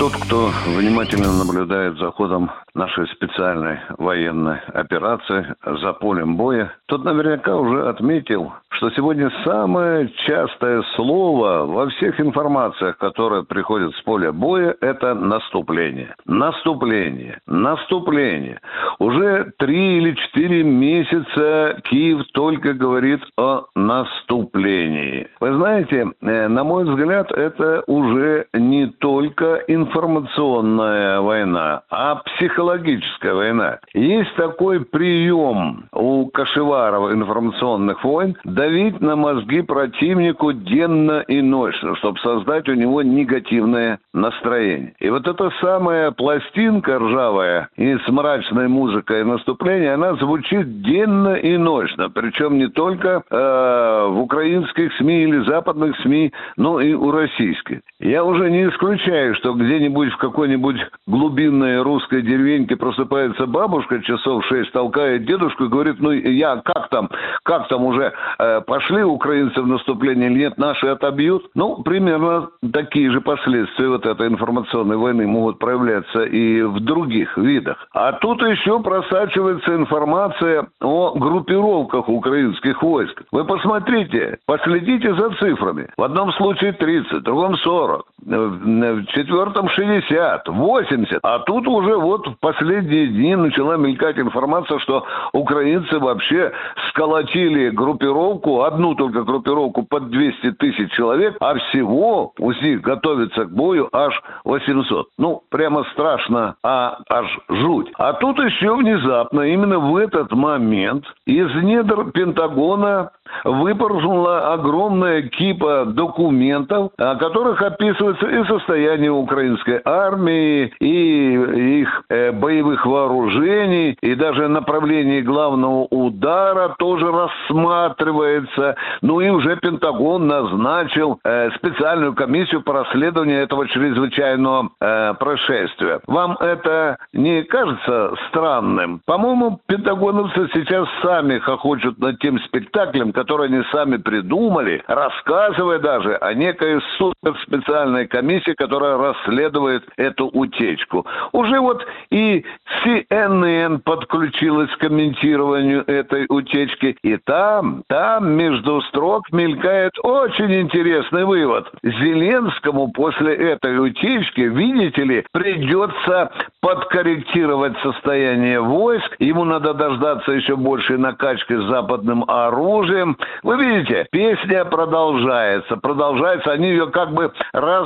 Тот, кто внимательно наблюдает за ходом нашей специальной военной операции за полем боя, тот наверняка уже отметил, что сегодня самое частое слово во всех информациях, которые приходят с поля боя, это наступление. Наступление. Наступление. Уже три или четыре месяца Киев только говорит о наступлении. Вы знаете, э, на мой взгляд, это уже не только информационная война, а психологическая война. Есть такой прием у Кашеварова информационных войн – давить на мозги противнику денно и ночно, чтобы создать у него негативное настроение. И вот эта самая пластинка ржавая и с мрачной музыкой наступления, она звучит денно и ночно. Причем не только э, в украинских СМИ или западных СМИ, но и у российских. Я уже не исключаю, что где-нибудь в какой-нибудь глубинной русской деревеньке просыпается бабушка часов шесть, толкает дедушку и говорит, ну я как там, как там уже э, пошли украинцы в наступление или нет, наши отобьют. Ну, примерно такие же последствия вот этой информационной войны могут проявляться и в других видах. А тут еще просачивается информация о группировках украинских войск. Вы посмотрите, последите за цифрами. В одном случае 30, в другом 40, в четвертом 60, 80. А тут уже вот в последние дни начала мелькать информация, что украинцы вообще сколотили группировку, одну только группировку под 200 тысяч человек, а всего у них готовится к бою аж 800. Ну, прямо страшно, а аж жуть. А тут еще внезапно, именно в этот момент, из недр Пентагона выпорхнула огромная кипа документов, о которых описывается и состояние украинской армии, и их э, боевых вооружений, и даже направление главного удара тоже рассматривается. Ну и уже Пентагон назначил э, специальную комиссию по расследованию этого чрезвычайного э, происшествия. Вам это не кажется странным? По-моему, пентагоновцы сейчас сами хохочут над тем спектаклем, который они сами придумали, рассказывая даже о некой суперспециальной комиссии, которая расследует эту утечку. Уже вот и CNN подключилась к комментированию этой утечки, и там, там между строк мелькает очень интересный вывод. Зеленскому после этой утечки, видите ли, придется подкорректировать состояние войск, ему надо дождаться еще большей накачки западным оружием, вы видите, песня продолжается, продолжается, они ее как бы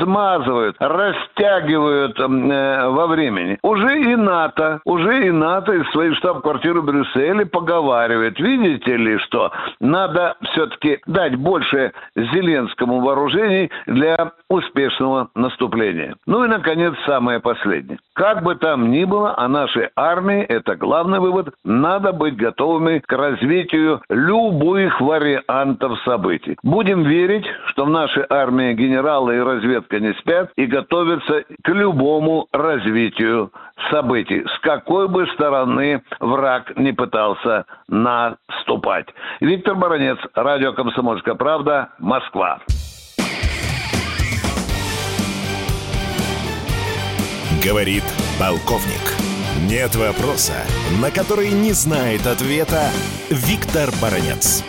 размазывают, растягивают э, во времени. Уже и НАТО, уже и НАТО из своей штаб-квартиры в Брюсселе поговаривает, видите ли, что надо все-таки дать больше Зеленскому вооружений для успешного наступления. Ну и, наконец, самое последнее. Как бы там ни было, а нашей армии, это главный вывод, надо быть готовыми к развитию любых вариантов событий. Будем верить, что в нашей армии генералы и разведка не спят и готовятся к любому развитию событий, с какой бы стороны враг не пытался наступать. Виктор Баранец, радио «Комсомольская правда», Москва. Говорит полковник. Нет вопроса, на который не знает ответа Виктор Баранец.